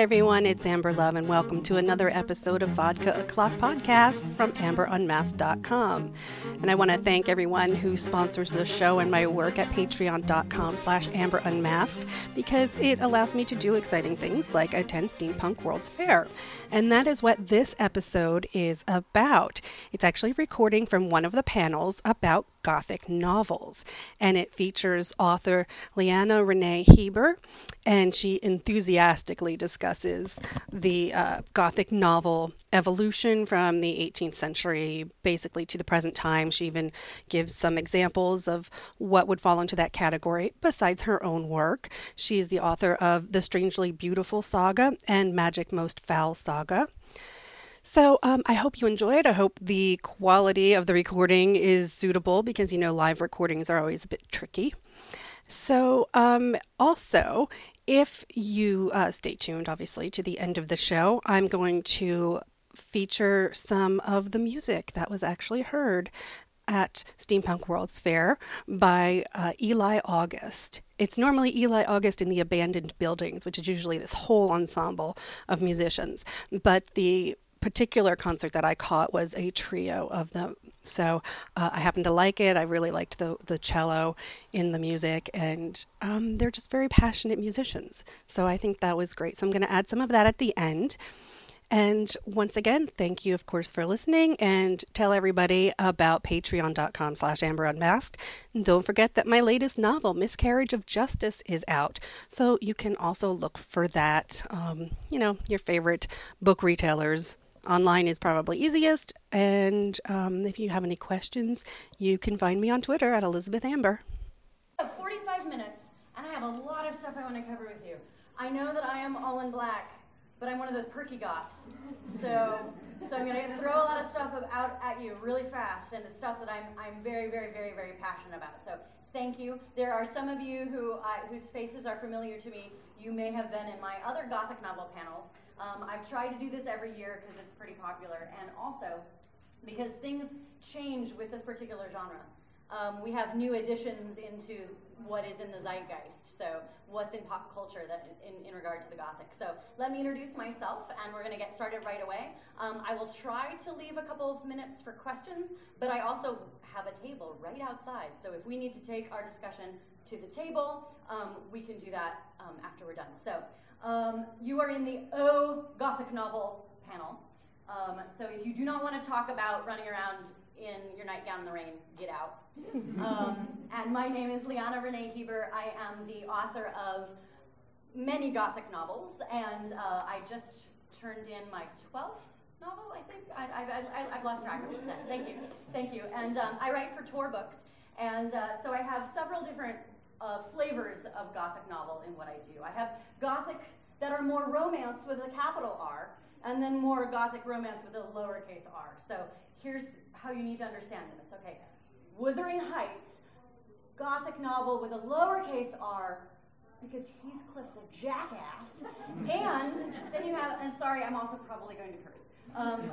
Everyone. It's Amber Love, and welcome to another episode of Vodka O'Clock podcast from AmberUnmasked.com. And I want to thank everyone who sponsors the show and my work at patreon.com slash AmberUnmasked because it allows me to do exciting things like attend Steampunk World's Fair. And that is what this episode is about. It's actually recording from one of the panels about Gothic novels. And it features author Leanna Renee Hieber, and she enthusiastically discusses the uh, Gothic novel evolution from the 18th century basically to the present time. She even gives some examples of what would fall into that category besides her own work. She is the author of The Strangely Beautiful Saga and Magic Most Foul Saga. So um, I hope you enjoyed. I hope the quality of the recording is suitable because you know live recordings are always a bit tricky. So um, also, if you uh, stay tuned, obviously, to the end of the show, I'm going to feature some of the music that was actually heard at Steampunk World's Fair by uh, Eli August. It's normally Eli August in the abandoned buildings, which is usually this whole ensemble of musicians. But the particular concert that I caught was a trio of them. So uh, I happened to like it. I really liked the the cello in the music, and um, they're just very passionate musicians. So I think that was great. So I'm going to add some of that at the end. And once again, thank you, of course, for listening and tell everybody about patreon.com slash amberunmasked. And don't forget that my latest novel, Miscarriage of Justice, is out. So you can also look for that, um, you know, your favorite book retailers Online is probably easiest. And um, if you have any questions, you can find me on Twitter at Elizabeth Amber. I have 45 minutes, and I have a lot of stuff I want to cover with you. I know that I am all in black, but I'm one of those perky goths. So, so I'm to throw a lot of stuff out at you really fast, and it's stuff that I'm, I'm very, very, very, very passionate about. So thank you. There are some of you who whose faces are familiar to me. You may have been in my other gothic novel panels. Um, I've tried to do this every year because it's pretty popular, and also because things change with this particular genre. Um, we have new additions into what is in the zeitgeist. So, what's in pop culture that in, in regard to the Gothic. So, let me introduce myself, and we're going to get started right away. Um, I will try to leave a couple of minutes for questions, but I also have a table right outside. So, if we need to take our discussion to the table, um, we can do that um, after we're done. So, um, you are in the O Gothic novel panel. Um, so if you do not want to talk about running around in your nightgown in the rain, get out. Um, and my name is Leanna Renee Hieber. I am the author of many Gothic novels, and uh, I just turned in my 12th novel, I think. I, have lost track of it. Thank you. Thank you. And um, I write for Tor Books. And uh, so I have several different uh, flavors of Gothic novel in what I do. I have Gothic that are more romance with a capital R, and then more Gothic romance with a lowercase r. So here's how you need to understand this. Okay, Wuthering Heights, Gothic novel with a lowercase r, because Heathcliff's a jackass. and then you have, and sorry, I'm also probably going to curse. Um,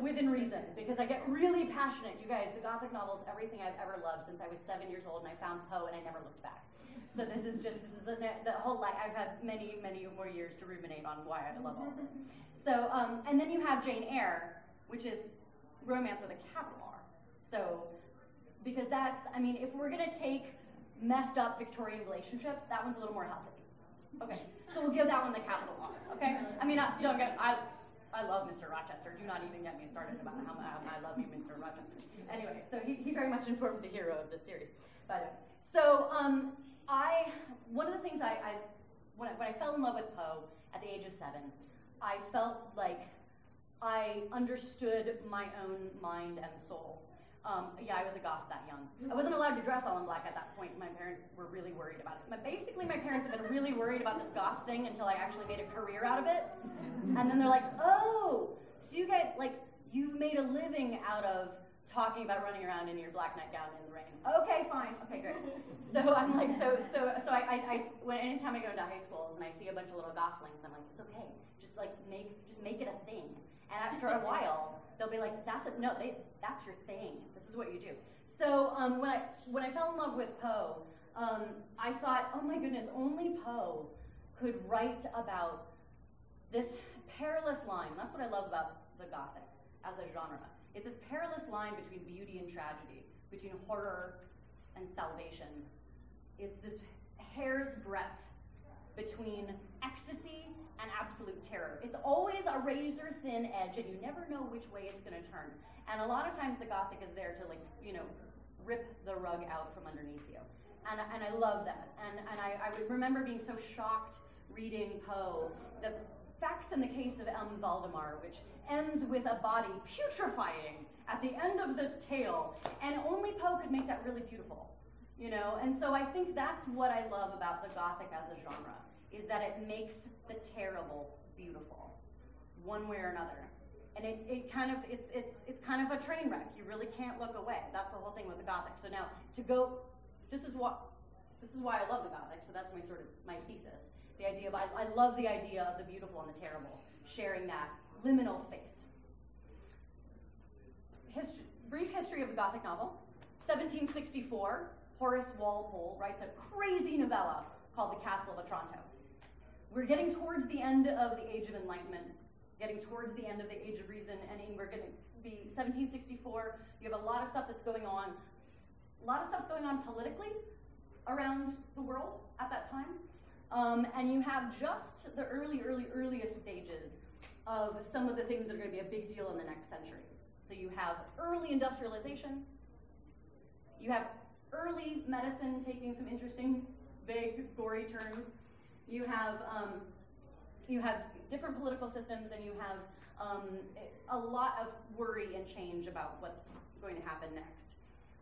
within reason, because I get really passionate. You guys, the Gothic novels, everything I've ever loved since I was seven years old, and I found Poe, and I never looked back. So this is just this is a, the whole life. I've had many many more years to ruminate on why I love all this. So um, and then you have Jane Eyre, which is romance with a capital R. So because that's I mean if we're gonna take messed up Victorian relationships, that one's a little more healthy. Okay, so we'll give that one the capital R. Okay, I mean I, don't get I. I love Mr. Rochester. Do not even get me started about how I love you, Mr. Rochester. Anyway, so he, he very much informed the hero of the series. But so um, I one of the things I, I when, I when I fell in love with Poe at the age of seven, I felt like I understood my own mind and soul. Um, yeah, I was a goth that young. I wasn't allowed to dress all in black at that point. My parents were really worried about it. But basically, my parents have been really worried about this goth thing until I actually made a career out of it. And then they're like, "Oh, so you get like you've made a living out of talking about running around in your black nightgown in the rain. Okay. So I'm like, so, so, so I, I, I when anytime I go into high schools and I see a bunch of little gothlings, I'm like, it's okay. Just like make, just make it a thing. And after a while, they'll be like, that's a, no, they, that's your thing. This is what you do. So um, when I when I fell in love with Poe, um, I thought, oh my goodness, only Poe could write about this perilous line. That's what I love about the Gothic as a genre. It's this perilous line between beauty and tragedy, between horror and salvation. It's this hair's breadth between ecstasy and absolute terror. It's always a razor thin edge, and you never know which way it's going to turn. And a lot of times the Gothic is there to, like, you know, rip the rug out from underneath you. And, and I love that. And, and I, I remember being so shocked reading Poe. The facts in the case of M. Valdemar, which ends with a body putrefying at the end of the tale, and only Poe could make that really beautiful. You know, and so I think that's what I love about the Gothic as a genre, is that it makes the terrible beautiful, one way or another. And it, it kind of it's it's it's kind of a train wreck. You really can't look away. That's the whole thing with the Gothic. So now to go this is what this is why I love the Gothic, so that's my sort of my thesis. The idea of I, I love the idea of the beautiful and the terrible, sharing that liminal space. History, brief history of the Gothic novel. 1764, Horace Walpole writes a crazy novella called The Castle of Otranto. We're getting towards the end of the Age of Enlightenment, getting towards the end of the Age of Reason, and we're going to be 1764. You have a lot of stuff that's going on. A lot of stuff's going on politically around the world at that time. Um, and you have just the early, early, earliest stages of some of the things that are going to be a big deal in the next century. So you have early industrialization, you have early medicine taking some interesting, big, gory turns. You have um, you have different political systems, and you have um, a lot of worry and change about what's going to happen next.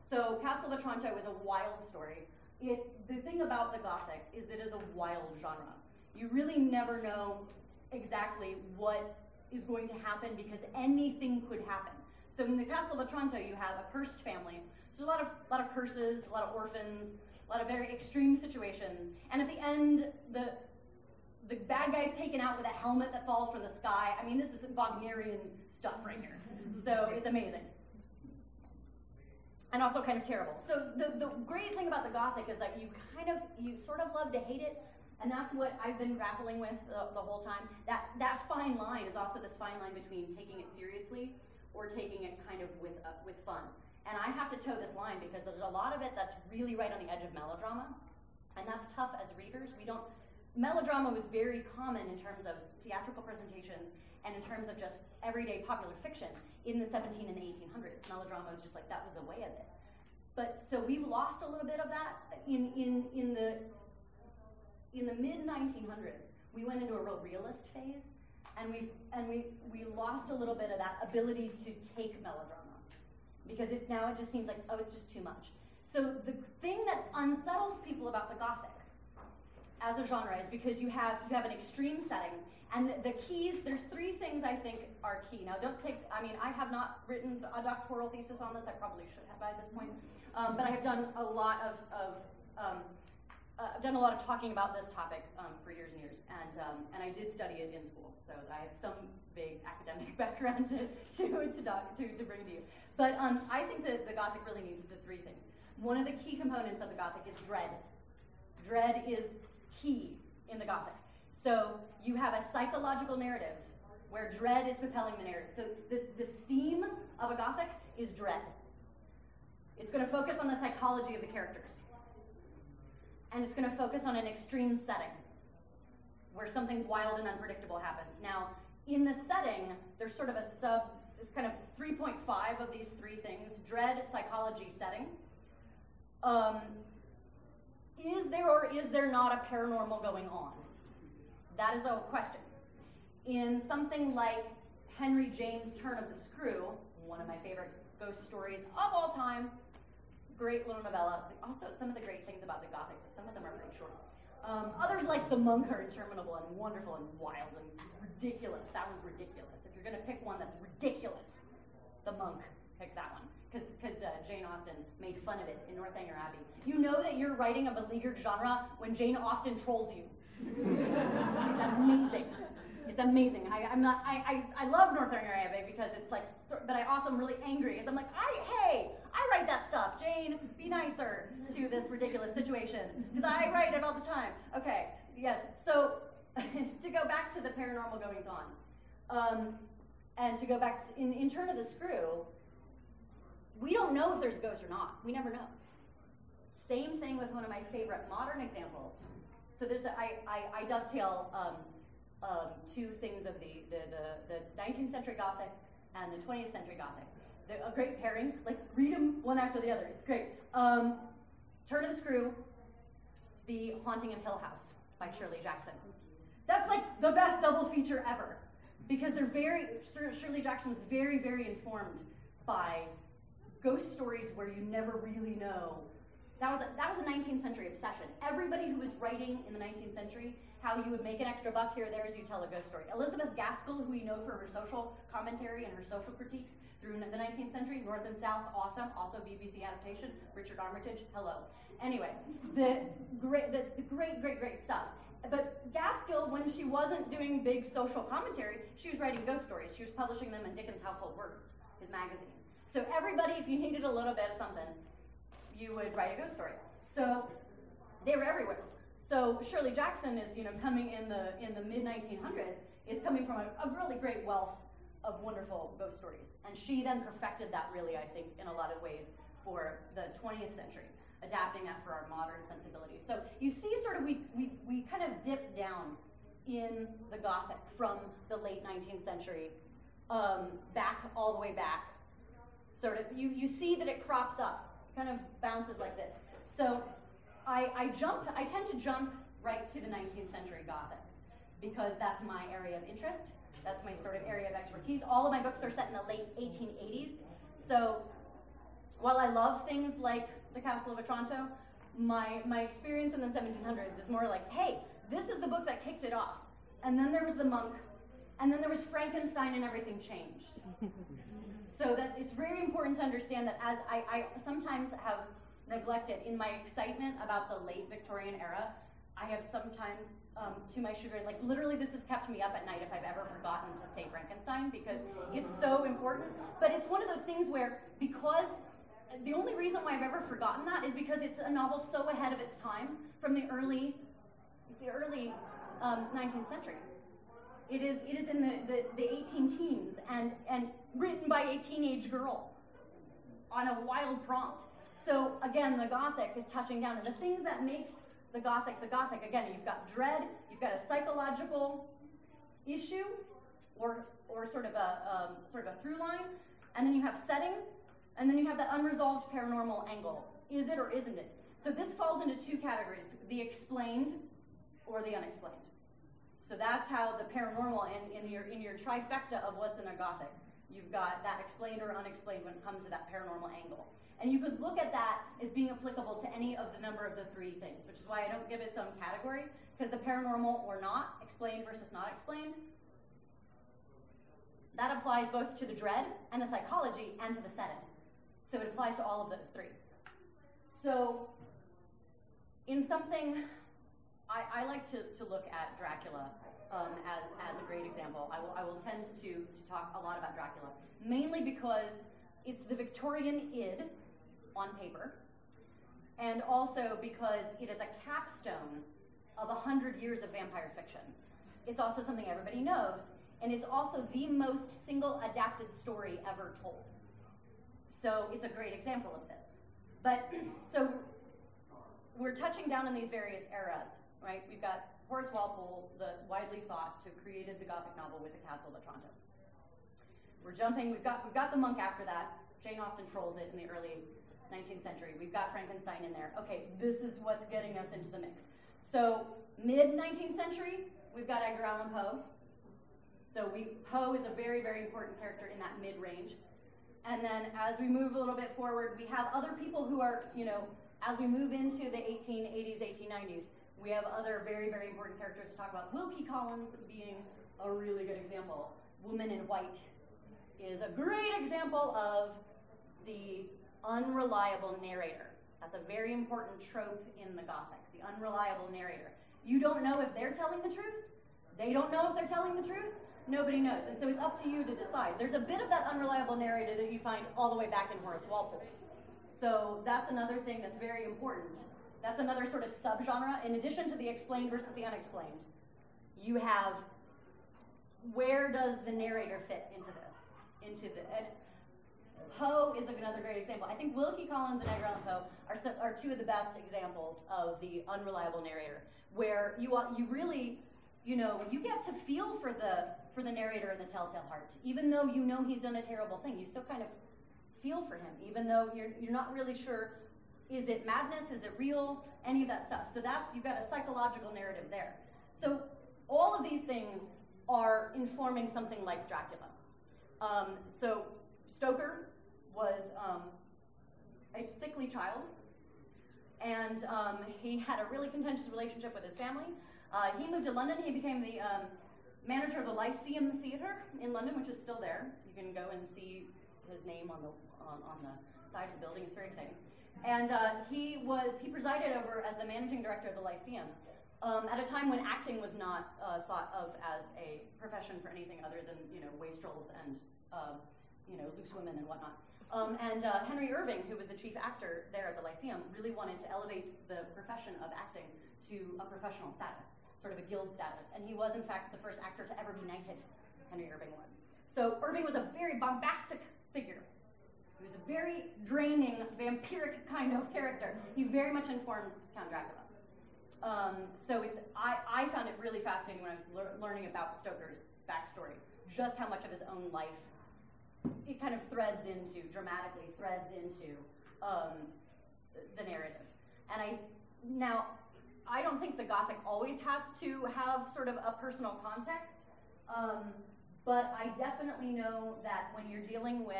So Castle of Otranto is a wild story. It, the thing about the Gothic is it is a wild genre. You really never know exactly what is going to happen because anything could happen. So in the Castle of Otranto, you have a cursed family. So a lot of lot of curses, a lot of orphans, a lot of very extreme situations. And at the end, the the bad guy's taken out with a helmet that falls from the sky. I mean, this is Wagnerian stuff right here. Mm-hmm. So it's amazing and also kind of terrible. So the, the great thing about the Gothic is that you kind of, you sort of love to hate it, and that's what I've been grappling with the, the whole time. That, that fine line is also this fine line between taking it seriously or taking it kind of with, uh, with fun. And I have to toe this line because there's a lot of it that's really right on the edge of melodrama, and that's tough as readers. We don't, melodrama was very common in terms of theatrical presentations and in terms of just everyday popular fiction in the 17 and the 1800s. Melodrama was just like that was the way of it. But so we've lost a little bit of that in in in the in the mid 1900s. We went into a real realist phase, and we've and we we lost a little bit of that ability to take melodrama. Because it's now it just seems like oh it's just too much. So the thing that unsettles people about the Gothic as a genre is because you have you have an extreme setting. And the, the, keys there's three things i think are key. Now don't take i mean i have not written a doctoral thesis on this. I probably should have by this point. Um, but i have done a lot of, of um, uh, I've done a lot of talking about this topic um, for years and years, and um, and I did study it in school, so I have some big academic background to to to, doc, to, to bring to you. But um, I think that the Gothic really needs the three things. One of the key components of the Gothic is dread. Dread is key in the Gothic. So you have a psychological narrative where dread is propelling the narrative. So this the steam of a Gothic is dread. It's going to focus on the psychology of the characters. And it's going to focus on an extreme setting where something wild and unpredictable happens. Now, in the setting, there's sort of a sub, it's kind of 3.5 of these three things dread, psychology, setting. Um, is there or is there not a paranormal going on? That is a question. In something like Henry James' Turn of the Screw, one of my favorite ghost stories of all time, great little novella. Also, some of the great things about the Gothics is some of them are pretty short. Um, others like The Monk are interminable and wonderful and wild and ridiculous. That one's ridiculous. If you're going to pick one that's ridiculous, The Monk, pick that one because uh, Jane Austen made fun of it in Northanger Abbey. You know that you're writing a beleaguered genre when Jane Austen trolls you. It's amazing. It's amazing. I, am not. I, I, I love Northanger Abbey because it's like, but I also am really angry because I'm like, I hey, I write that stuff. Jane, be nicer to this ridiculous situation because I write it all the time. Okay. Yes. So to go back to the paranormal goings on, um, and to go back in, in Turn of the Screw, we don't know if there's a ghost or not. We never know. Same thing with one of my favorite modern examples. So there's a, I, I, I dovetail um, um, two things of the, the, the, the 19th century Gothic and the 20th century Gothic. They're a great pairing. Like, read them one after the other. It's great. Um, Turn of the Screw, The Haunting of Hill House by Shirley Jackson. That's like the best double feature ever because they're very, Shirley Jackson was very, very informed by ghost stories where you never really know. That was a, that was a 19th century obsession. Everybody who was writing in the 19th century how you would make an extra buck here or there as you tell a ghost story. Elizabeth Gaskell, who we know for her social commentary and her social critiques through the 19th century, North and South, awesome. Also BBC adaptation, Richard Armitage, hello. Anyway, the great, the, the great, great, great stuff. But Gaskell, when she wasn't doing big social commentary, she was writing ghost stories. She was publishing them in Dickens Household Words, his magazine. So everybody, if you needed a little bit of something, you would write a ghost story. So they were everywhere. So Shirley Jackson is, you know, coming in the in the mid 1900s is coming from a, a really great wealth of wonderful ghost stories, and she then perfected that really, I think, in a lot of ways for the 20th century adapting that for our modern sensibilities. So you see, sort of, we, we, we kind of dip down in the Gothic from the late 19th century um, back all the way back. Sort of, you, you see that it crops up, kind of bounces like this. So I, I jump, I tend to jump right to the 19th century Gothics because that's my area of interest. That's my sort of area of expertise. All of my books are set in the late 1880s. So while I love things like the Castle of Otranto, my, my experience in the 1700s is more like, hey, this is the book that kicked it off. And then there was the monk, and then there was Frankenstein, and everything changed. so that's, it's very important to understand that as I, I sometimes have neglected in my excitement about the late Victorian era, I have sometimes, um, to my chagrin, like literally this has kept me up at night if I've ever forgotten to say Frankenstein because it's so important. But it's one of those things where because the only reason why I've ever forgotten that is because it's a novel so ahead of its time from the early, it's the early um, 19th century. It is, it is in the, the, the 18 teens and, and written by a teenage girl on a wild prompt. So again, the Gothic is touching down, and the things that makes the Gothic the Gothic, again, you've got dread, you've got a psychological issue, or, or sort of a um, sort of a through line, and then you have setting, and then you have that unresolved paranormal angle. Is it or isn't it? So this falls into two categories the explained or the unexplained. So that's how the paranormal in, in, your, in your trifecta of what's in a Gothic. You've got that explained or unexplained when it comes to that paranormal angle. And you could look at that as being applicable to any of the number of the three things, which is why I don't give its own category, because the paranormal or not, explained versus not explained, that applies both to the dread and the psychology and to the setting. So it applies to all of those three. So, in something, I, I like to, to look at Dracula um, as, as a great example. I will, I will tend to, to talk a lot about Dracula, mainly because it's the Victorian id on paper, and also because it is a capstone of a hundred years of vampire fiction. It's also something everybody knows, and it's also the most single adapted story ever told. So it's a great example of this. But so we're touching down in these various eras, right? We've got Horace Walpole, the widely thought to have created the Gothic novel with the Castle of Otranto. We're jumping. We've got we've got the monk after that. Jane Austen trolls it in the early 19th century. We've got Frankenstein in there. Okay, this is what's getting us into the mix. So mid 19th century, we've got Edgar Allan Poe. So we Poe is a very very important character in that mid range. And then as we move a little bit forward, we have other people who are, you know, as we move into the 1880s, 1890s, we have other very, very important characters to talk about. Wilkie Collins being a really good example. Woman in White is a great example of the unreliable narrator. That's a very important trope in the Gothic, the unreliable narrator. You don't know if they're telling the truth. They don't know if they're telling the truth. Nobody knows. And so it's up to you to decide. There's a bit of that unreliable narrator that you find all the way back in Horace Walpole. So that's another thing that's very important. That's another sort of subgenre. In addition to the explained versus the unexplained, you have where does the narrator fit into this? Into the and Poe is another great example. I think Wilkie Collins and Edgar Allan Poe are, so, are two of the best examples of the unreliable narrator, where you you really, you know, you get to feel for the for the narrator in the Telltale Heart, even though you know he's done a terrible thing. You still kind of feel for him, even though you're you're not really sure. Is it madness? Is it real? Any of that stuff. So that's you've got a psychological narrative there. So all of these things are informing something like Dracula. Um, so Stoker was um, a sickly child, and um, he had a really contentious relationship with his family. Uh, he moved to London. He became the um, manager of the Lyceum Theatre in London, which is still there. You can go and see his name on the on, on the side of the building. It's very exciting. And uh, he was he presided over as the managing director of the Lyceum. Um, at a time when acting was not uh, thought of as a profession for anything other than you know wastrels and uh, you know loose women and whatnot. Um, and uh, Henry Irving, who was the chief actor there at the Lyceum, really wanted to elevate the profession of acting to a professional status, sort of a guild status. And he was, in fact, the first actor to ever be knighted. Henry Irving was. So Irving was a very bombastic figure. He was a very draining, vampiric kind of character. He very much informs Count Dracula. Um, so it's I, I found it really fascinating when I was lear- learning about Stoker's backstory, just how much of his own life it kind of threads into dramatically threads into um, the narrative. And I now I don't think the Gothic always has to have sort of a personal context, um, but I definitely know that when you're dealing with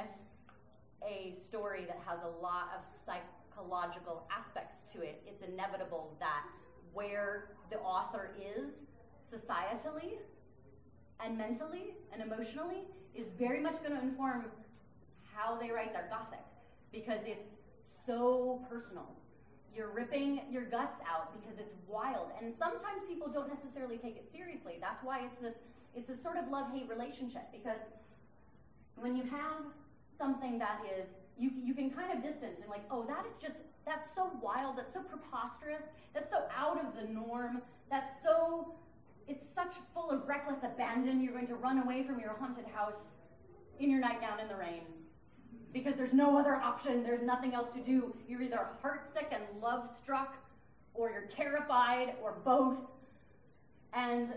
a story that has a lot of psychological aspects to it, it's inevitable that where the author is societally and mentally and emotionally is very much going to inform how they write their Gothic because it's so personal. You're ripping your guts out because it's wild, and sometimes people don't necessarily take it seriously. That's why it's this it's this sort of love hate relationship because when you have something that is you you can kind of distance and like oh that is just that's so wild that's so preposterous that's so out of the norm that's so it's such full of reckless abandon you're going to run away from your haunted house in your nightgown in the rain because there's no other option. There's nothing else to do. You're either heartsick and love struck, or you're terrified, or both. And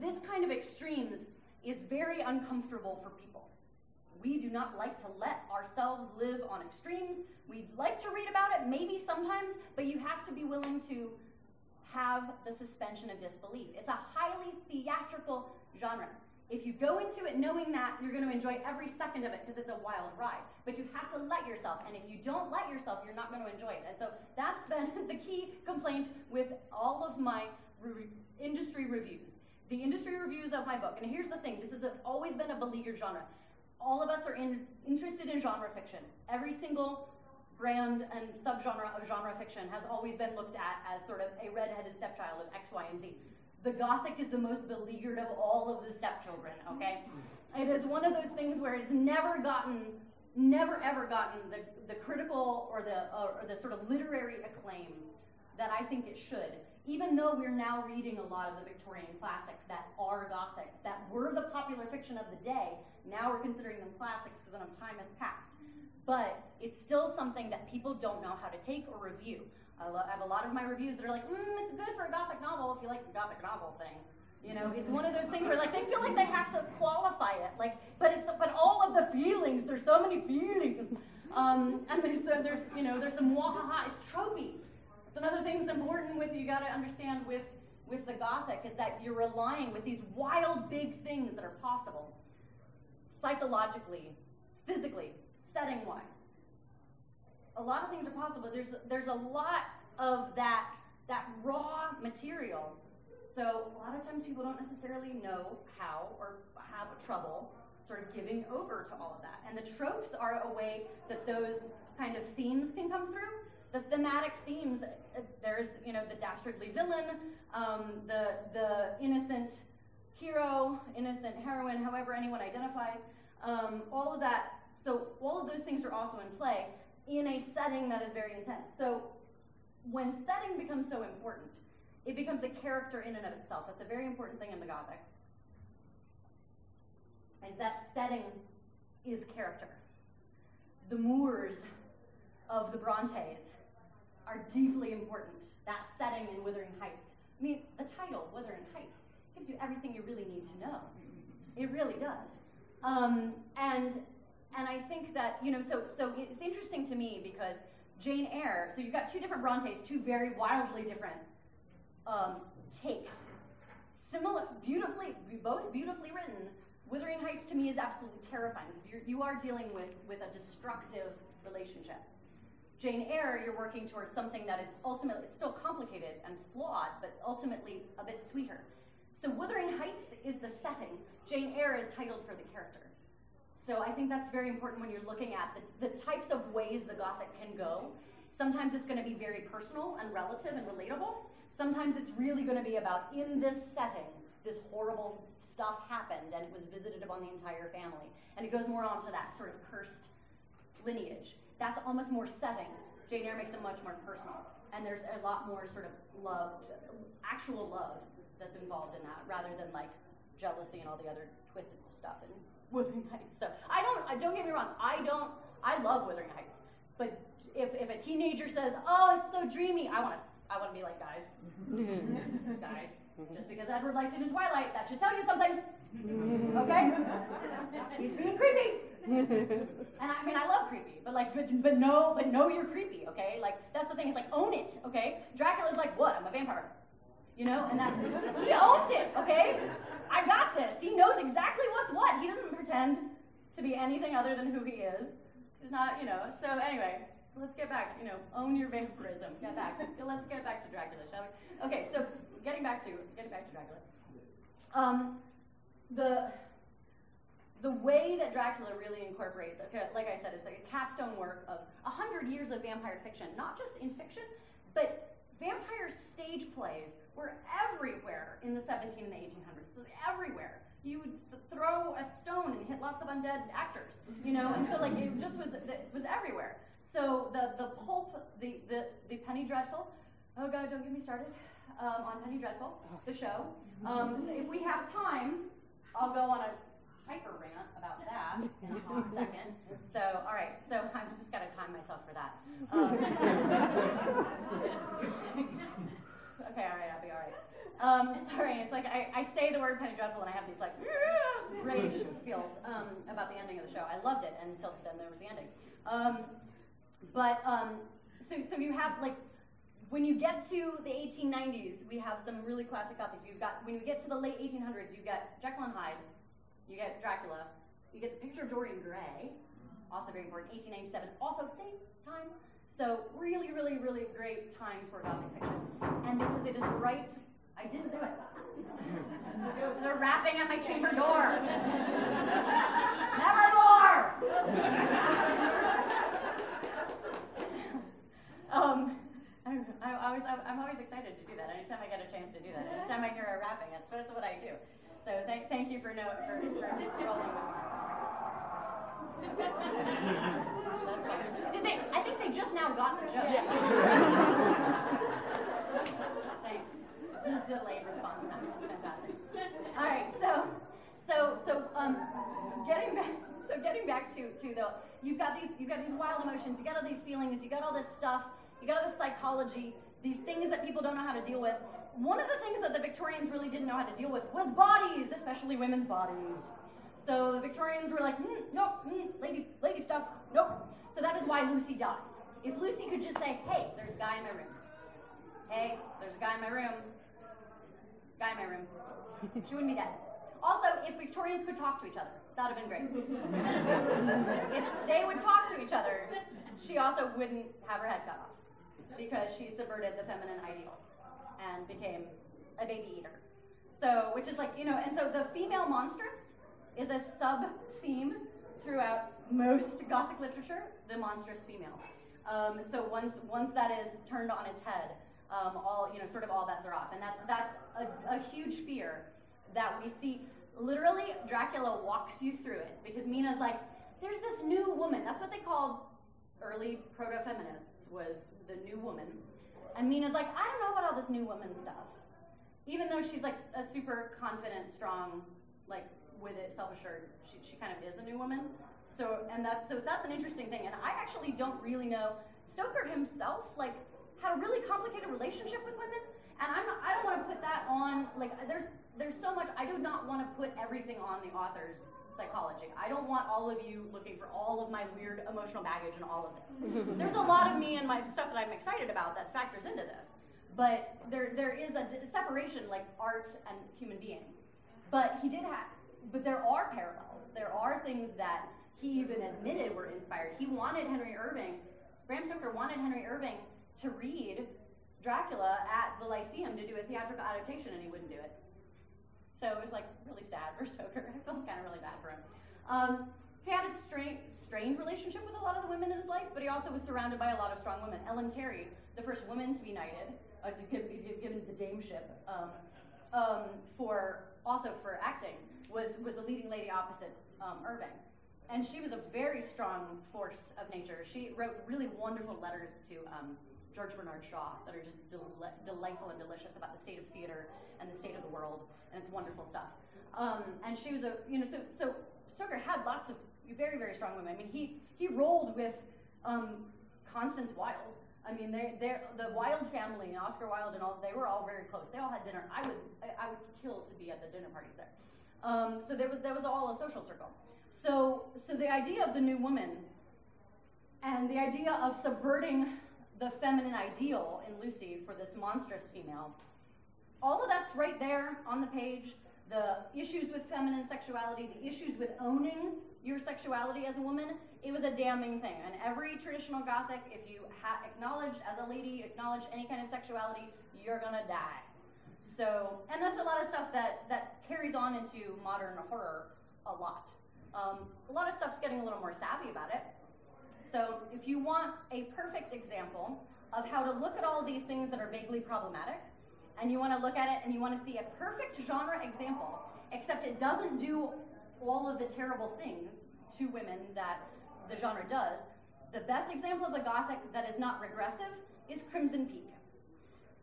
this kind of extremes is very uncomfortable for people. We do not like to let ourselves live on extremes. We'd like to read about it, maybe sometimes, but you have to be willing to have the suspension of disbelief. It's a highly theatrical genre. If you go into it knowing that, you're going to enjoy every second of it because it's a wild ride. But you have to let yourself, and if you don't let yourself, you're not going to enjoy it. And so that's been the key complaint with all of my re- industry reviews. The industry reviews of my book, and here's the thing this has always been a beleaguered genre. All of us are in, interested in genre fiction. Every single brand and subgenre of genre fiction has always been looked at as sort of a redheaded stepchild of X, Y, and Z the Gothic is the most beleaguered of all of the stepchildren, okay? It is one of those things where it's never gotten, never ever gotten the, the critical or the, uh, or the sort of literary acclaim that I think it should. Even though we're now reading a lot of the Victorian classics that are Gothics, that were the popular fiction of the day, now we're considering them classics because enough time has passed. But it's still something that people don't know how to take or review. I, lo- I have a lot of my reviews that are like, mm, it's good for a gothic novel if you like the gothic novel thing. You know, it's one of those things where like they feel like they have to qualify it, like, but it's but all of the feelings. There's so many feelings, um, and there's the, there's you know there's some wahaha. It's tropey. Another thing that's important with you got to understand with with the gothic is that you're relying with these wild big things that are possible, psychologically, physically, setting wise a lot of things are possible. There's there's a lot of that that raw material. So a lot of times people don't necessarily know how or have trouble sort of giving over to all of that. And the tropes are a way that those kind of themes can come through. The thematic themes, uh, there's you know the dastardly villain, um, the the innocent hero, innocent heroine, however anyone identifies, um, all of that. So all of those things are also in play in a setting that is very intense. So when setting becomes so important, it becomes a character in and of itself. That's a very important thing in the Gothic. Is that setting is character. The moors of the Brontes are deeply important. That setting in Wuthering Heights. I mean, the title, Wuthering Heights, gives you everything you really need to know. It really does. Um, and and I think that you know, so so it's interesting to me because Jane Eyre. So you've got two different Brontes, two very wildly different um, takes. Similar, beautifully, both beautifully written. Wuthering Heights to me is absolutely terrifying because you're, you are dealing with with a destructive relationship. Jane Eyre, you're working towards something that is ultimately it's still complicated and flawed, but ultimately a bit sweeter. So Wuthering Heights is the setting. Jane Eyre is titled for the character. So I think that's very important when you're looking at the, the types of ways the Gothic can go. Sometimes it's going to be very personal and relative and relatable. Sometimes it's really going to be about in this setting, this horrible stuff happened and it was visited upon the entire family. And it goes more on to that sort of cursed lineage. That's almost more setting. Jane Eyre makes it much more personal. And there's a lot more sort of love, actual love that's involved in that rather than like jealousy and all the other twisted stuff and Wuthering Heights. So I don't. Don't get me wrong. I don't. I love Wuthering Heights. But if, if a teenager says, "Oh, it's so dreamy," I want to. I want to be like, guys, guys. Just because Edward liked it in Twilight, that should tell you something. Okay? He's being creepy. and I mean, I love creepy, but like, but, but no, but no, you're creepy. Okay? Like that's the thing. It's like own it. Okay? Dracula's like, what? I'm a vampire. You know, and that's he owns it. Okay? I got this. He knows exactly what's what. He doesn't pretend to be anything other than who he is. He's not, you know. So anyway, let's get back. You know, own your vampirism. Get back. let's get back to Dracula, shall we? Okay, so getting back to getting back to Dracula. Um, the the way that Dracula really incorporates, okay, like I said, it's like a capstone work of a hundred years of vampire fiction, not just in fiction, but vampire stage plays were everywhere in the 17 and the 1800s. So everywhere. You would th- throw a stone and hit lots of undead actors, you know, and so like it just was it was everywhere. So the the pulp, the the the Penny Dreadful. Oh God, don't get me started um, on Penny Dreadful, the show. Um, if we have time, I'll go on a hyper rant about that in a hot second. So, all right, so I've just got to time myself for that. Um, okay, all right, I'll be all right. Um, sorry, it's like I, I say the word Penny Dreadful and I have these like rage feels um, about the ending of the show. I loved it until then there was the ending. Um, but um, so so you have like when you get to the 1890s, we have some really classic gothics. You've got when you get to the late 1800s, you've got Jekyll and Hyde, you get Dracula, you get the picture of Dorian Gray, also very important, 1897, also same time. So really, really, really great time for Gothic fiction. And because it is right, I didn't do it. They're rapping at my chamber door. Never more! um, I, I always, I'm always excited to do that. Anytime I get a chance to do that, anytime I hear a rapping, that's, that's what I do. So th- thank you for knowing for, for rolling with That's fine. Did they? I think they just now got the joke. Yes. Thanks. Delayed response time. That's fantastic. All right. So, so, so, um, getting back. So getting back to to the, you've got these you've got these wild emotions. You got all these feelings. You got all this stuff. You got all this psychology. These things that people don't know how to deal with one of the things that the Victorians really didn't know how to deal with was bodies, especially women's bodies. So the Victorians were like, mm, nope, mm, lady, lady stuff, nope. So that is why Lucy dies. If Lucy could just say, hey, there's a guy in my room. Hey, there's a guy in my room. Guy in my room. She wouldn't be dead. Also, if Victorians could talk to each other, that would have been great. if they would talk to each other, she also wouldn't have her head cut off because she subverted the feminine ideal and became a baby eater. So, which is like, you know, and so the female monstrous is a sub theme throughout most Gothic literature, the monstrous female. Um, so once once that is turned on its head, um, all you know, sort of all bets are off, and that's that's a, a huge fear that we see. Literally, Dracula walks you through it because Mina's like, there's this new woman. That's what they called early proto-feminists was the new woman And Mina's like, I don't know about all this new woman stuff. Even though she's like a super confident, strong, like with it, self-assured, she, she kind of is a new woman. So and that's so that's an interesting thing. And I actually don't really know Stoker himself, like had a really complicated relationship with women. And I'm not, I don't want to put that on like there's there's so much I do not want to put everything on the author's psychology. I don't want all of you looking for all of my weird emotional baggage and all of this. There's a lot of me and my stuff that I'm excited about that factors into this. But there there is a separation like art and human being. But he did have but there are parallels. There are things that he even admitted were inspired. He wanted Henry Irving, Bram Stoker wanted Henry Irving to read Dracula at the Lyceum to do a theatrical adaptation, and he wouldn't do it. So it was like really sad for Stoker. I felt kind of really bad for him. Um, he had a strained, strained relationship with a lot of the women in his life, but he also was surrounded by a lot of strong women. Ellen Terry, the first woman to be knighted, uh, to give, given the dameship um, um, for also for acting, was was the leading lady opposite um, Irving, and she was a very strong force of nature. She wrote really wonderful letters to um, George Bernard Shaw that are just del- delightful and delicious about the state of theater and the state of the world, and it's wonderful stuff. Um, and she was a, you know, so, so Stoker had lots of very, very strong women. I mean, he, he rolled with um, Constance Wilde. I mean, they, they're, the Wilde family, Oscar Wilde and all, they were all very close. They all had dinner. I would, I, I would kill to be at the dinner parties there. Um, so there was, there was all a social circle. So, so the idea of the new woman and the idea of subverting the feminine ideal in Lucy for this monstrous female. All of that's right there on the page. The issues with feminine sexuality, the issues with owning your sexuality as a woman, it was a damning thing. And every traditional Gothic, if you ha- acknowledge as a lady, acknowledge any kind of sexuality, you're gonna die. So, and there's a lot of stuff that, that carries on into modern horror a lot. Um, a lot of stuff's getting a little more savvy about it. So if you want a perfect example of how to look at all these things that are vaguely problematic, and you want to look at it and you want to see a perfect genre example, except it doesn't do all of the terrible things to women that the genre does, the best example of the Gothic that is not regressive is Crimson Peak.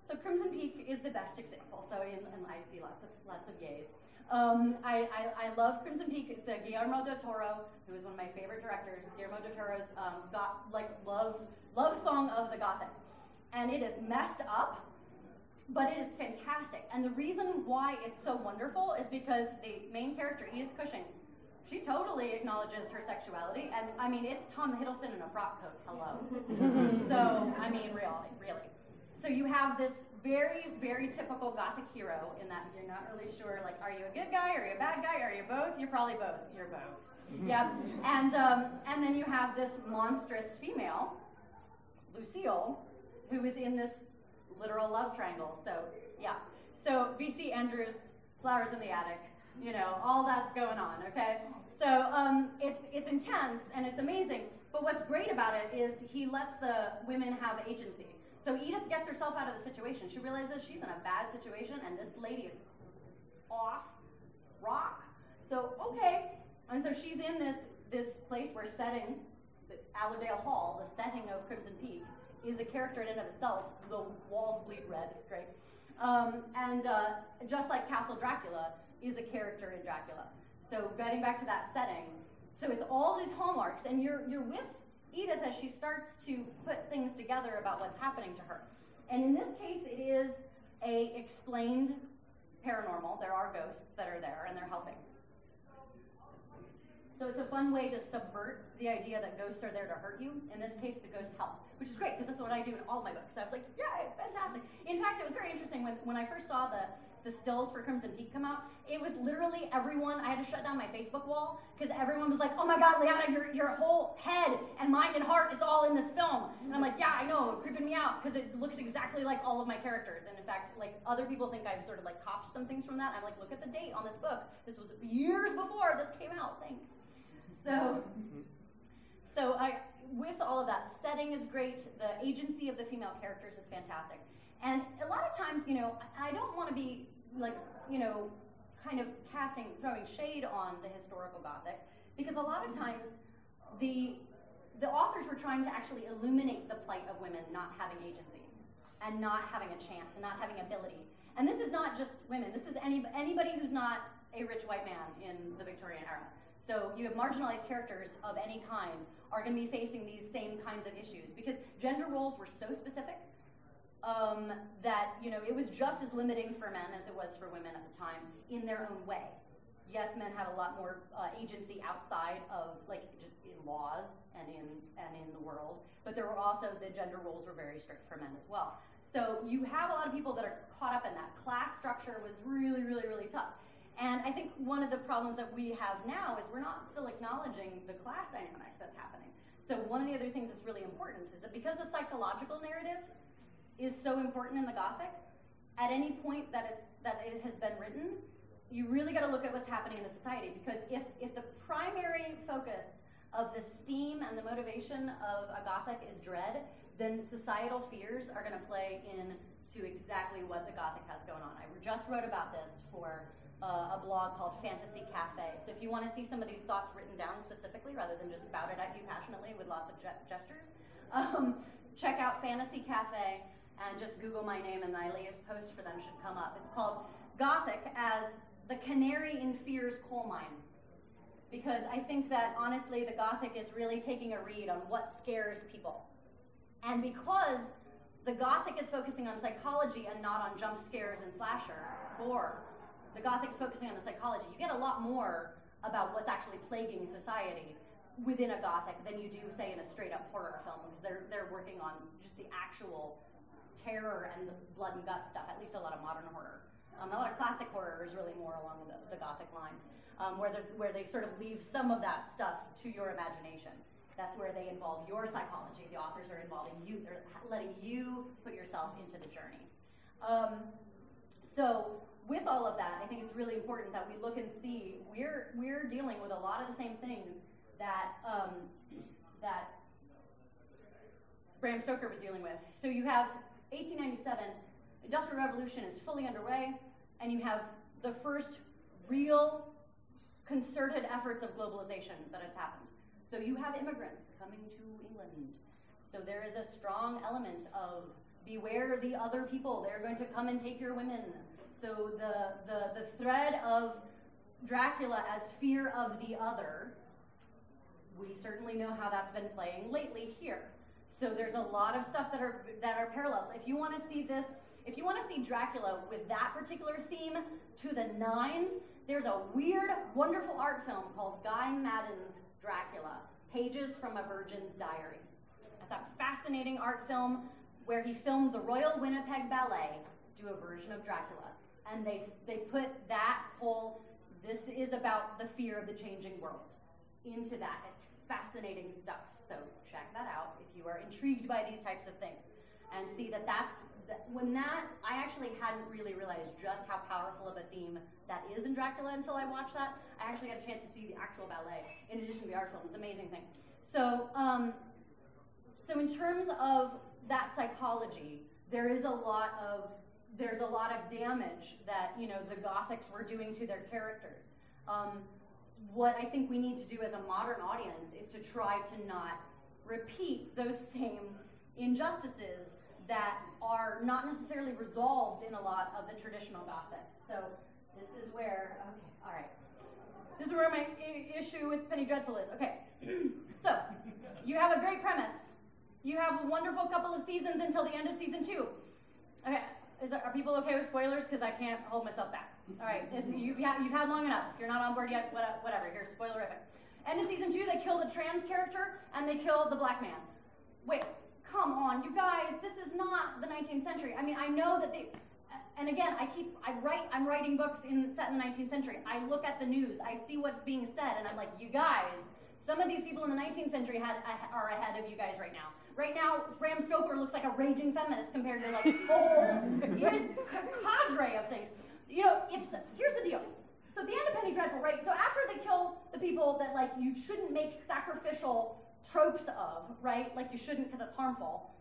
So Crimson Peak is the best example. So and, and I see lots of lots of yays. Um, I, I, I, love Crimson Peak. It's a Guillermo del Toro, who is one of my favorite directors. Guillermo del Toro's um, got like love love song of the Gothic, and it is messed up, but it is fantastic. And the reason why it's so wonderful is because the main character Edith Cushing, she totally acknowledges her sexuality, and I mean it's Tom Hiddleston in a frock coat. Hello. so I mean, really, really. So you have this very, very typical gothic hero in that you're not really sure, like, are you a good guy? Are you a bad guy? Are you both? You're probably both. You're both. Mm-hmm. yep. And um, and then you have this monstrous female, Lucille, who is in this literal love triangle. So yeah. So V.C. Andrews, Flowers in the Attic, you know, all that's going on. Okay. So um, it's it's intense and it's amazing. But what's great about it is he lets the women have agency. So Edith gets herself out of the situation. She realizes she's in a bad situation, and this lady is off rock. So okay, and so she's in this this place where setting, the Allerdale Hall, the setting of Crimson Peak, is a character in and of itself. The walls bleed red. It's great. Um, and uh, just like Castle Dracula is a character in Dracula. So getting back to that setting, so it's all these hallmarks, and you're you're with Edith as she starts to put things together about what's happening to her. And in this case, it is a explained paranormal. There are ghosts that are there, and they're helping. So it's a fun way to subvert the idea that ghosts are there to hurt you. In this case, the ghosts help, which is great because that's what I do in all my books. I was like, yay, fantastic. In fact, it was very interesting when, when I first saw the the stills for Crimson Peak come out, it was literally everyone. I had to shut down my Facebook wall because everyone was like, "Oh my God, Leanna, your your whole head and mind and heart, it's all in this film." And I'm like, "Yeah, I know, creeping me out because it looks exactly like all of my characters." And in fact, like other people think I've sort of like copped some things from that. I'm like, "Look at the date on this book. This was years before this came out." Thanks. So, so I with all of that, setting is great. The agency of the female characters is fantastic. And a lot of times, you know, I don't want to be like, you know, kind of casting, throwing shade on the historical Gothic, because a lot of times the the authors were trying to actually illuminate the plight of women not having agency. and not having a chance and not having ability. And this is not just women. This is any, anybody who's not a rich white man in the Victorian era. So you have marginalized characters of any kind are going to be facing these same kinds of issues because gender roles were so specific um, that you know it was just as limiting for men as it was for women at the time in their own way. Yes, men had a lot more uh, agency outside of like just in laws and in and in the world, but there were also the gender roles were very strict for men as well. So you have a lot of people that are caught up in that. Class structure was really, really, really tough. And I think one of the problems that we have now is we're not still acknowledging the class dynamic that's happening. So one of the other things that's really important is that because the psychological narrative is so important in the Gothic, at any point that it's that it has been written, you really got to look at what's happening in the society because if if the primary focus of the steam and the motivation of a Gothic is dread, then societal fears are going to play into exactly what the Gothic has going on. I just wrote about this for uh, a blog called Fantasy Cafe. So if you want to see some of these thoughts written down specifically rather than just spouted at you passionately with lots of ge- gestures, um, check out Fantasy Cafe and just Google my name and my latest post for them should come up. It's called Gothic as the canary in fear's coal mine because I think that honestly, the Gothic is really taking a read on what scares people. And because the Gothic is focusing on psychology and not on jump scares and slasher, gore, the Gothic's focusing on the psychology, you get a lot more about what's actually plaguing society within a Gothic than you do, say, in a straight up horror film, because they're, they're working on just the actual terror and the blood and gut stuff, at least a lot of modern horror. Um, a lot of classic horror is really more along the, the Gothic lines, um, where, where they sort of leave some of that stuff to your imagination. That's where they involve your psychology. The authors are involving you, they're letting you put yourself into the journey. Um, so, with all of that, I think it's really important that we look and see we're we're dealing with a lot of the same things that um, that Bram Stoker was dealing with. So you have 1897, Industrial Revolution is fully underway, and you have the first real concerted efforts of globalization that has happened. So you have immigrants coming to England. So there is a strong element of beware the other people. They're going to come and take your women. So the, the, the thread of Dracula as fear of the other, we certainly know how that's been playing lately here. So there's a lot of stuff that are that are parallels. If you want to see this, if you want to see Dracula with that particular theme to the nines, there's a weird, wonderful art film called Guy Maddin's Dracula, Pages from a Virgin's Diary. It's a fascinating art film where he filmed the Royal Winnipeg Ballet do a version of Dracula. And they, they put that whole, this is about the fear of the changing world into that. It's fascinating stuff. So check that out if you are intrigued by these types of things. And see that that's, that, when that, I actually hadn't really realized just how powerful of a theme that is in Dracula until I watched that. I actually got a chance to see the actual ballet in addition to the art film. It's an amazing thing. So, um, so in terms of that psychology, there is a lot of there's a lot of damage that you know the Gothics were doing to their characters. Um, what I think we need to do as a modern audience is to try to not repeat those same injustices that are not necessarily resolved in a lot of the traditional Gothics. So this is where, okay, all right. This is where my I- issue with Penny Dreadful is. Okay, so you have a great premise. You have a wonderful couple of seasons until the end of season two. Okay, is are people okay with spoilers? Because I can't hold myself back. All right, you've, had, you've had long enough. If you're not on board yet, whatever. Here's spoilerific. End of season two, they kill the trans character and they kill the black man. Wait, come on, you guys. This is not the 19th century. I mean, I know that they. And again, I keep I write. I'm writing books in set in the 19th century. I look at the news. I see what's being said, and I'm like, you guys. Some of these people in the 19th century had, are ahead of you guys right now. Right now, Bram Stoker looks like a raging feminist compared to like a whole cadre of things. You know, if here's the deal. So at the end of Penny Dreadful, right? So after they kill the people that like you shouldn't make sacrificial tropes of, right? Like you shouldn't because it's harmful.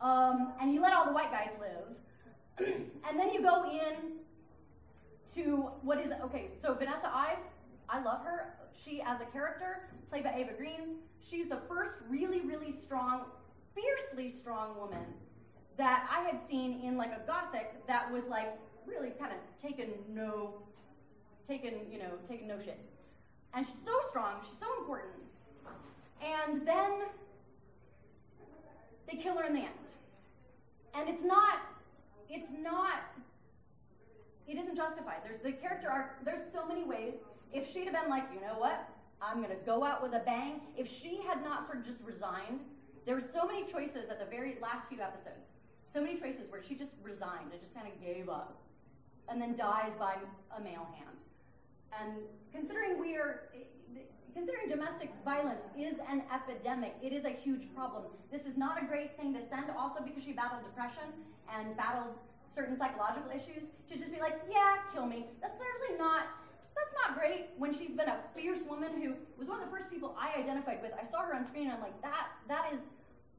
Um, and you let all the white guys live, and then you go in to what is okay? So Vanessa Ives, I love her. She as a character, played by Eva Green, she's the first really, really strong fiercely strong woman that I had seen in like a gothic that was like really kind of taken no, taken you know taken no shit. And she's so strong, she's so important. And then they kill her in the end. And it's not, it's not, it isn't justified. There's the character arc, there's so many ways. If she'd have been like, you know what, I'm gonna go out with a bang, if she had not sort of just resigned, there were so many choices at the very last few episodes. So many choices where she just resigned and just kind of gave up and then dies by a male hand. And considering we are considering domestic violence is an epidemic, it is a huge problem. This is not a great thing to send, also because she battled depression and battled certain psychological issues, to just be like, yeah, kill me. That's certainly not. That's not great when she's been a fierce woman who was one of the first people I identified with. I saw her on screen and I'm like, that that is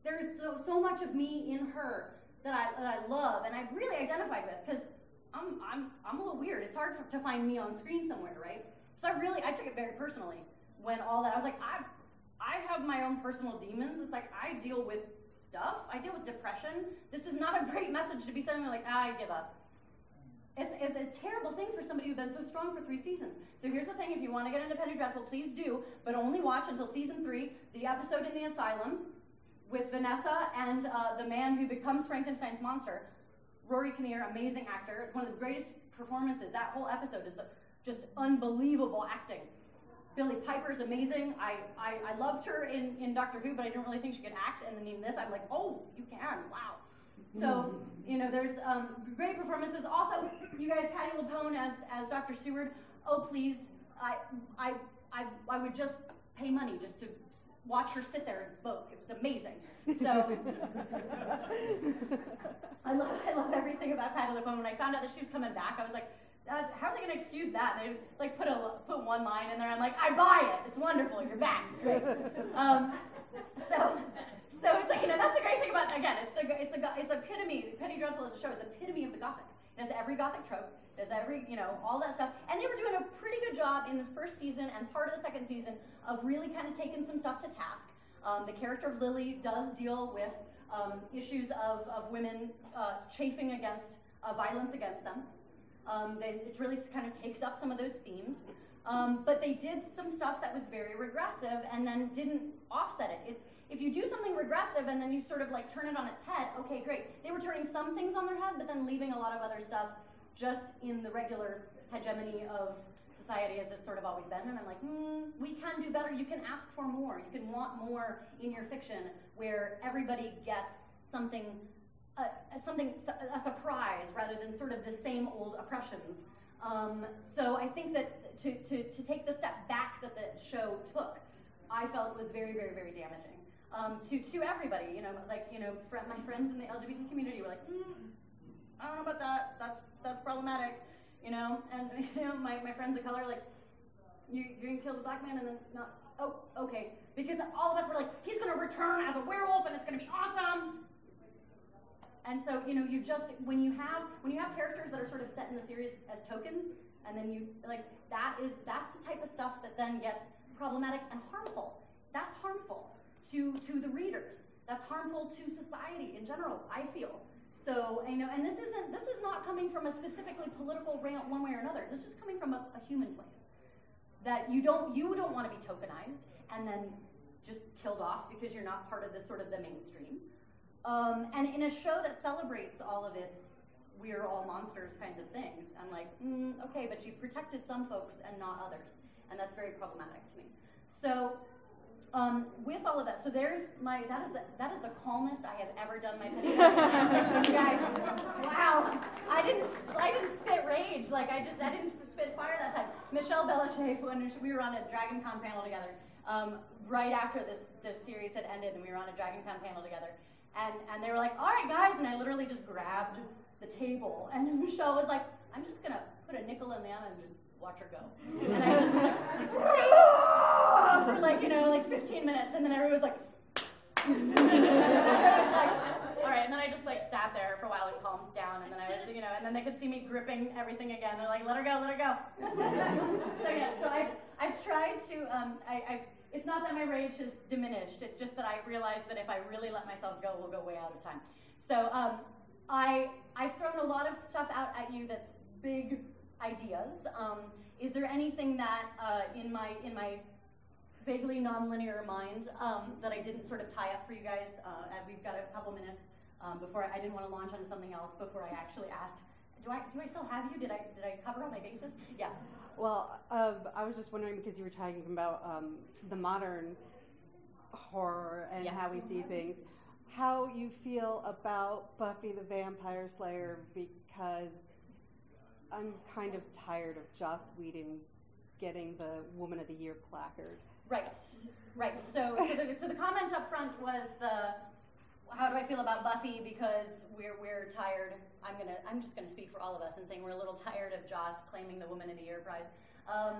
there is so so much of me in her that I that I love and I really identified with because I'm I'm I'm a little weird. It's hard for, to find me on screen somewhere, right? So I really I took it very personally when all that I was like, I I have my own personal demons. It's like I deal with stuff. I deal with depression. This is not a great message to be sending me like, ah, I give up. It's, it's, it's, a terrible thing for somebody who's been so strong for three seasons. So here's the thing: if you want to get into Penny Dreadful, please do, but only watch until season three, the episode in the asylum with Vanessa and uh, the man who becomes Frankenstein's monster. Rory Kinnear, amazing actor, one of the greatest performances. That whole episode is just unbelievable acting. Billie Piper's amazing. I, I, I loved her in, in Doctor Who, but I didn't really think she could act. And then in this, I'm like, oh, you can. Wow. So, you know, there's um, great performances. Also, you guys, Patti LuPone as, as Dr. Seward. Oh, please. I, I, I, I would just pay money just to watch her sit there and smoke. It was amazing. So, I love, I love everything about Patti LuPone. When I found out that she was coming back, I was like, uh, how are they going to excuse that? They like put a put one line in there. I'm like, I buy it. It's wonderful. You're back. Great. Um, so, so it's like you know that's the great thing about again. It's the it's a it's epitome. Penny Dreadful as a show is epitome of the gothic. Has every gothic trope. Does every you know all that stuff. And they were doing a pretty good job in this first season and part of the second season of really kind of taking some stuff to task. Um, the character of Lily does deal with um, issues of, of women uh, chafing against uh, violence against them. Um, they, it really kind of takes up some of those themes. Um, but they did some stuff that was very regressive and then didn't offset it. It's if you do something regressive and then you sort of like turn it on its head, okay, great. They were turning some things on their head, but then leaving a lot of other stuff just in the regular hegemony of society as it's sort of always been. And I'm like, hmm, we can do better. You can ask for more. You can want more in your fiction where everybody gets something a, something a surprise rather than sort of the same old oppressions. Um, so I think that to, to, to take the step back that the show took, I felt was very, very, very damaging um, to to everybody. You know, like you know, fr- my friends in the LGBT community were like, mm, I don't know about that. That's that's problematic. You know, and you know, my, my friends of color like, you you're gonna kill the black man and then not. Oh, okay. Because all of us were like, he's gonna return as a werewolf and it's gonna be awesome. And so, you know, you just when you have when you have characters that are sort of set in the series as tokens, and then you like that is that's the type of stuff that then gets problematic and harmful. That's harmful to to the readers. That's harmful to society in general. I feel so. You know, and this isn't this is not coming from a specifically political rant one way or another. This is coming from a, a human place that you don't you don't want to be tokenized and then just killed off because you're not part of the sort of the mainstream. Um, and in a show that celebrates all of its we're all monsters kinds of things, I'm like, mm, okay, but you protected some folks and not others. And that's very problematic to me. So um, with all of that, so there's my that is the that is the calmest I have ever done my penny. guys, wow! I didn't I didn't spit rage like I just I didn't spit fire that time. Michelle Bellachef, when we were on a Dragon Con panel together, um, right after this this series had ended, and we were on a Dragon Con panel together. And, and they were like, all right, guys. And I literally just grabbed the table. And Michelle was like, I'm just going to put a nickel in Anna and just watch her go. And I was like, for like, you know, like 15 minutes. And then everyone was like, like, all right, and then I just like sat there for a while and calmed down, and then I was, you know, and then they could see me gripping everything again. They're like, let her go, let her go. so yeah, so I've, I've tried to, um, I, I've it's not that my rage has diminished. It's just that I realized that if I really let myself go, we'll go way out of time. So um, I I've thrown a lot of stuff out at you that's big ideas. Um, is there anything that uh, in my in my vaguely nonlinear mind um, that I didn't sort of tie up for you guys? Uh, and we've got a couple minutes um, before I, I, didn't want to launch on something else before I actually asked. Do I do I still have you? Did I did I cover all my bases? Yeah. Well, uh, I was just wondering because you were talking about um, the modern horror and yes. how we see things. How you feel about Buffy the Vampire Slayer because I'm kind of tired of Joss Whedon getting the Woman of the Year placard. Right, right. So, so, the, so the comment up front was the how do I feel about Buffy because we're we're tired. I'm gonna I'm just gonna speak for all of us and saying we're a little tired of Joss claiming the Woman of the Year prize. Um,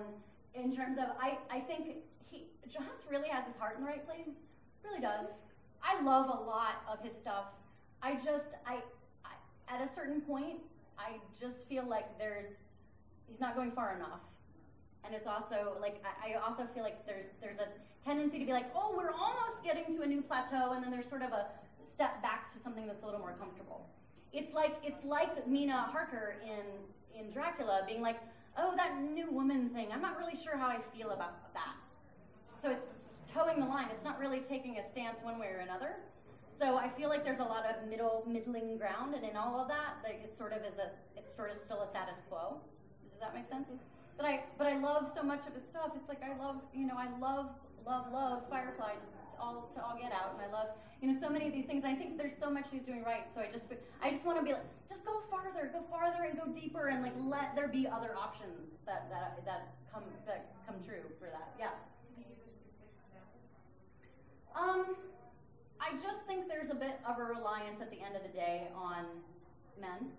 in terms of I I think he Joss really has his heart in the right place. Really does. I love a lot of his stuff. I just I, I at a certain point I just feel like there's he's not going far enough. And it's also like I, also feel like there's there's a tendency to be like, oh, we're almost getting to a new plateau, and then there's sort of a step back to something that's a little more comfortable. It's like it's like Mina Harker in in Dracula being like, oh, that new woman thing. I'm not really sure how I feel about that. So it's toeing the line. It's not really taking a stance one way or another. So I feel like there's a lot of middle middling ground, and in all of that, like it sort of is a it's sort of still a status quo. Does that make sense? But I but I love so much of his stuff. It's like I love you know I love love love Firefly to all to all get out, and I love you know so many of these things. I think there's so much he's doing right. So I just I just want to be like just go farther, go farther, and go deeper, and like let there be other options that that that come that come true for that. Yeah. Um. I just think there's a bit of a reliance at the end of the day on men.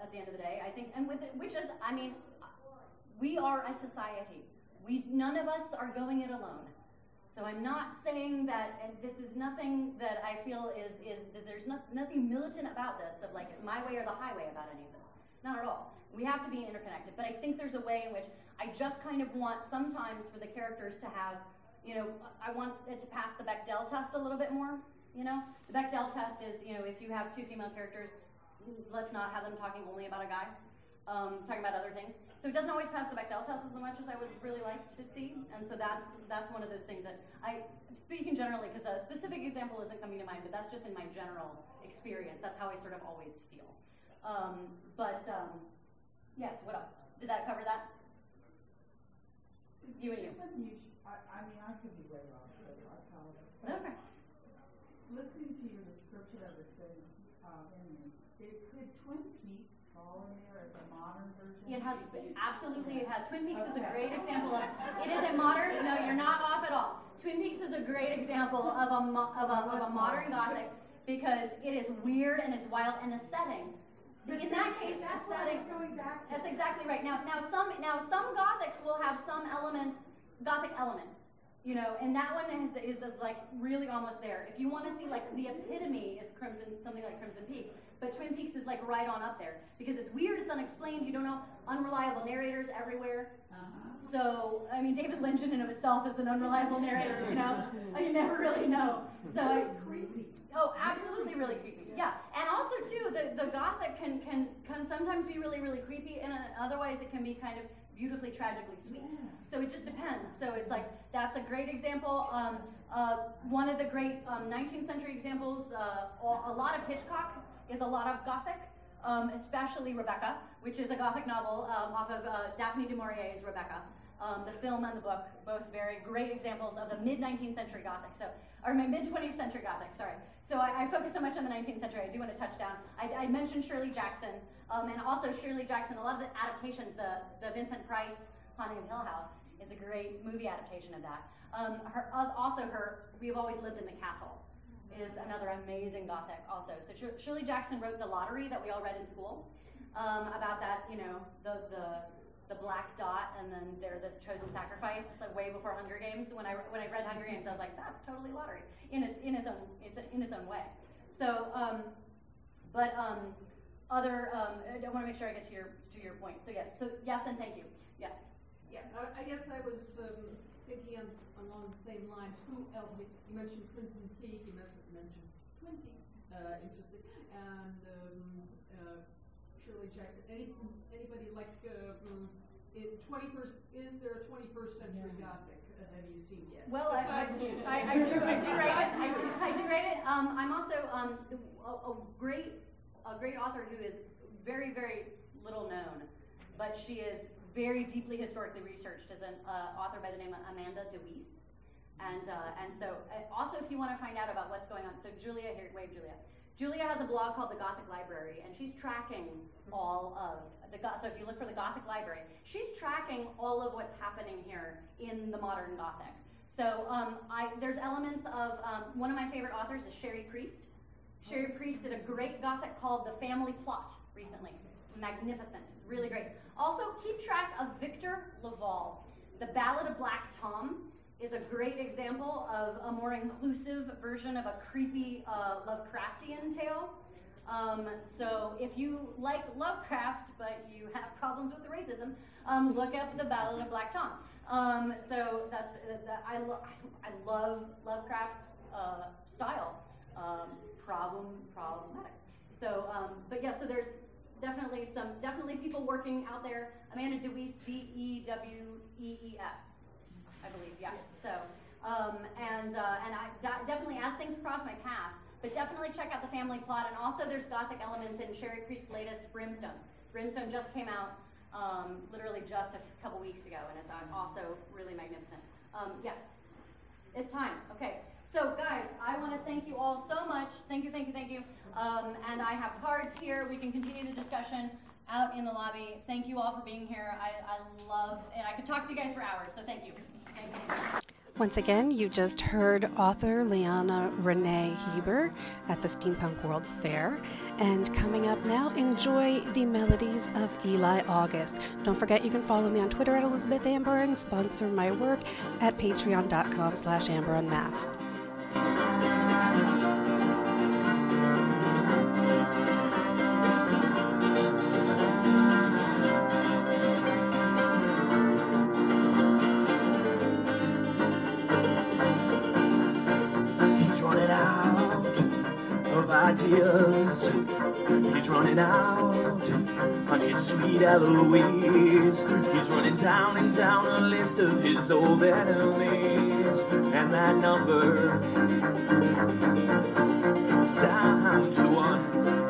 At the end of the day, I think, and with it, which is, I mean, we are a society. We none of us are going it alone. So I'm not saying that, and this is nothing that I feel is is, is there's no, nothing militant about this of like my way or the highway about any of this. Not at all. We have to be interconnected. But I think there's a way in which I just kind of want sometimes for the characters to have you know, I want it to pass the Bechdel test a little bit more. You know, the Bechdel test is, you know, if you have two female characters, let's not have them talking only about a guy, um, talking about other things. So it doesn't always pass the Bechdel test as much as I would really like to see, and so that's that's one of those things that I, speaking generally, because a specific example isn't coming to mind, but that's just in my general experience. That's how I sort of always feel. Um, but um, yes, what else? Did that cover that? You and you. I, I mean, I could be way wrong, so I apologize. Okay. Listening to your description of this thing, uh, in, it, could Twin Peaks fall in there as a modern version? It has, absolutely, it has. Twin Peaks is a great example of, it is a modern, no, you're not off at all. Twin Peaks is a great example of a, of a, of a modern Gothic because it is weird and it's wild and the setting in that case, that's setting. That's exactly right. Now, now some now some Gothics will have some elements Gothic elements. You know, and that one is, is, is like really almost there. If you want to see like the epitome is Crimson, something like Crimson Peak, but Twin Peaks is like right on up there because it's weird, it's unexplained, you don't know, unreliable narrators everywhere. Uh-huh. So, I mean, David Lynch in and of itself is an unreliable narrator, you know? you never really know. So, creepy. Oh, absolutely really creepy. Yeah. And also too, the, the gothic can, can can sometimes be really, really creepy and otherwise it can be kind of beautifully tragically sweet. Yeah. So it just depends. So it's like that's a great example. Um, uh, one of the great um, 19th century examples, uh, a lot of Hitchcock is a lot of Gothic, um, especially Rebecca, which is a Gothic novel um, off of uh, Daphne du Maurier's Rebecca. Um, the film and the book, both very great examples of the mid 19th century Gothic. So, or my mid 20th century Gothic. Sorry. So I, I, focus so much on the 19th century. I do want to touch down. I, I mentioned Shirley Jackson, um, and also Shirley Jackson. A lot of the adaptations, the the Vincent Price Haunting of Hill House is a great movie adaptation of that. Um, her, also, her We've Always Lived in the Castle is another amazing Gothic also. So Shirley Jackson wrote The Lottery that we all read in school um, about that, you know, the, the, the black dot and then there this chosen sacrifice like way before Hunger Games. When I, when I read Hunger Games, I was like, that's totally Lottery in its, in its, own, it's in its own way. So, um, but um, other, um, I want to make sure I get to your, to your point. So yes, so yes and thank you. Yes. Yeah, I, I guess I was um, thinking on, along the same lines, who else? You mentioned Crimson Peak, you mentioned Twin Peaks, uh, interesting, and um, uh, Shirley Jackson. Any, anybody like uh, mm, 21st? Is there a 21st century. Gothic? Uh, have you seen yet? Well, I, I, I, I, do. I do write it. I do, I do write it. Um, I'm also um, a, a great a great author who is very very little known, but she is very deeply historically researched as an uh, author by the name of Amanda DeWees. And, uh, and so, uh, also, if you want to find out about what's going on, so Julia, here, wave Julia. Julia has a blog called The Gothic Library, and she's tracking all of the so if you look for the Gothic Library, she's tracking all of what's happening here in the modern Gothic. So um, I, there's elements of um, one of my favorite authors is Cherie Priest. Cherie Priest did a great Gothic called The Family Plot recently. It's magnificent, really great. Also, keep track of Victor LaValle. The Ballad of Black Tom is a great example of a more inclusive version of a creepy uh, Lovecraftian tale. Um, so if you like Lovecraft, but you have problems with the racism, um, look up the Ballad of Black Tom. Um, so that's uh, that I, lo- I love Lovecraft's uh, style. Um, problem problematic. So, um, but yeah, so there's definitely some definitely people working out there. Amanda DeWees, D E W E E S, I believe. Yes. So, um, and uh, and I definitely as things cross my path, but definitely check out the family plot. And also, there's gothic elements in Cherie Priest's latest Brimstone. Brimstone just came out um, literally just a couple weeks ago, and it's also really magnificent. Um, yes, it's time. Okay. So, guys, I want to thank you all so much. Thank you, thank you, thank you. Um, and I have cards here. We can continue the discussion out in the lobby. Thank you all for being here. I, I love, and I could talk to you guys for hours. So, thank you. Thank you. Once again, you just heard author Leanna Renee Hieber at the Steampunk World's Fair. And coming up now, enjoy the melodies of Eli August. Don't forget you can follow me on Twitter at Elizabeth Amber and sponsor my work at patreon.com slash Amber Unmasked. He's running out on his sweet Eloise. He's running down and down a list of his old enemies. And that number down to one.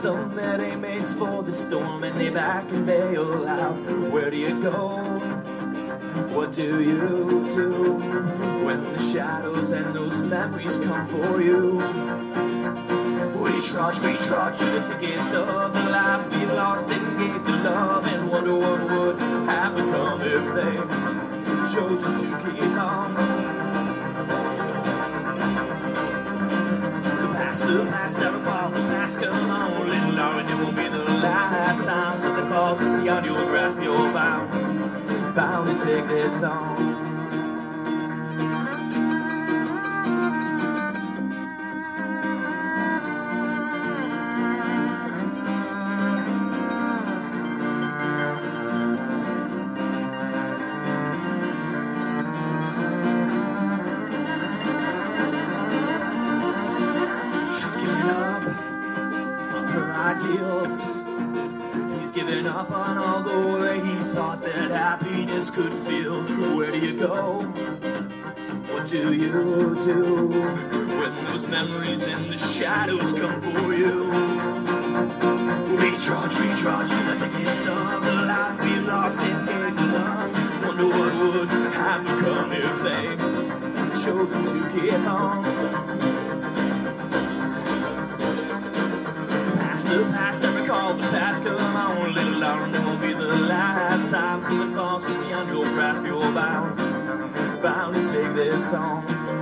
Some that ain't made for the storm and they back and bail out. Where do you go? What do you do when the shadows and those memories come for you? We trudge, we trudge to the thickets of the life we lost and gave the love and wonder what would have become if they chosen to keep on. The past, I recall the past, come on darling, it will be the last time something falls beyond your grasp. You're bound, bound to take this on. You do when those memories and the shadows come for you? Recharge, recharge to the thickets of the life we lost in England. Wonder what would have become if they chosen to get on. Past the past, I recall the past. Come on, little Lauren, it will be the last time something falls beyond your grasp. You're bound, bound to take this on.